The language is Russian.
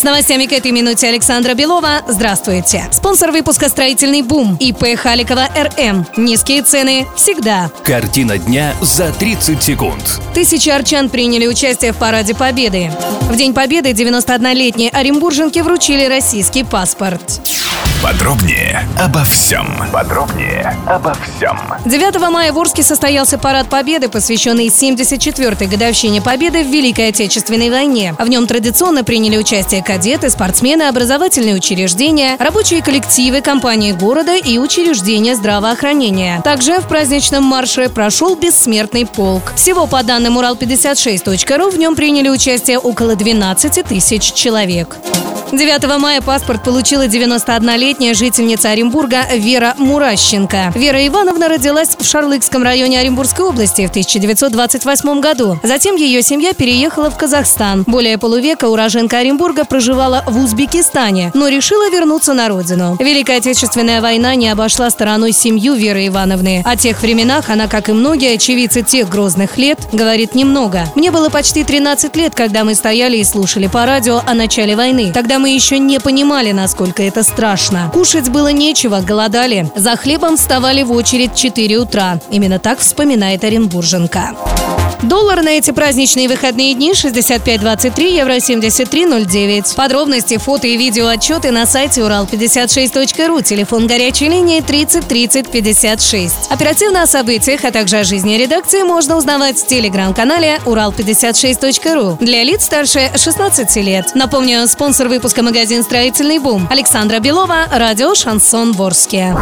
С новостями к этой минуте Александра Белова. Здравствуйте. Спонсор выпуска «Строительный бум» ИП Халикова РМ. Низкие цены всегда. Картина дня за 30 секунд. Тысячи арчан приняли участие в Параде Победы. В День Победы 91-летней оренбурженке вручили российский паспорт. Подробнее обо всем. Подробнее обо всем. 9 мая в Орске состоялся Парад Победы, посвященный 74-й годовщине Победы в Великой Отечественной войне. В нем традиционно приняли участие кадеты, спортсмены, образовательные учреждения, рабочие коллективы, компании города и учреждения здравоохранения. Также в праздничном марше прошел бессмертный полк. Всего по данным Урал56.ру в нем приняли участие около 12 тысяч человек. 9 мая паспорт получила 91-летняя жительница Оренбурга Вера Муращенко. Вера Ивановна родилась в Шарлыкском районе Оренбургской области в 1928 году. Затем ее семья переехала в Казахстан. Более полувека уроженка Оренбурга проживала в Узбекистане, но решила вернуться на родину. Великая Отечественная война не обошла стороной семью Веры Ивановны. О тех временах она, как и многие очевидцы тех грозных лет, говорит немного. Мне было почти 13 лет, когда мы стояли и слушали по радио о начале войны. Тогда мы еще не понимали, насколько это страшно. Кушать было нечего, голодали. За хлебом вставали в очередь в 4 утра. Именно так вспоминает Оренбурженка. Доллар на эти праздничные выходные дни 65.23, евро 73.09. Подробности, фото и видео отчеты на сайте урал56.ру, телефон горячей линии 30 30 56. Оперативно о событиях, а также о жизни редакции можно узнавать в телеграм-канале урал56.ру для лиц старше 16 лет. Напомню, спонсор выпуска магазин «Строительный бум» Александра Белова, радио «Шансон Ворске».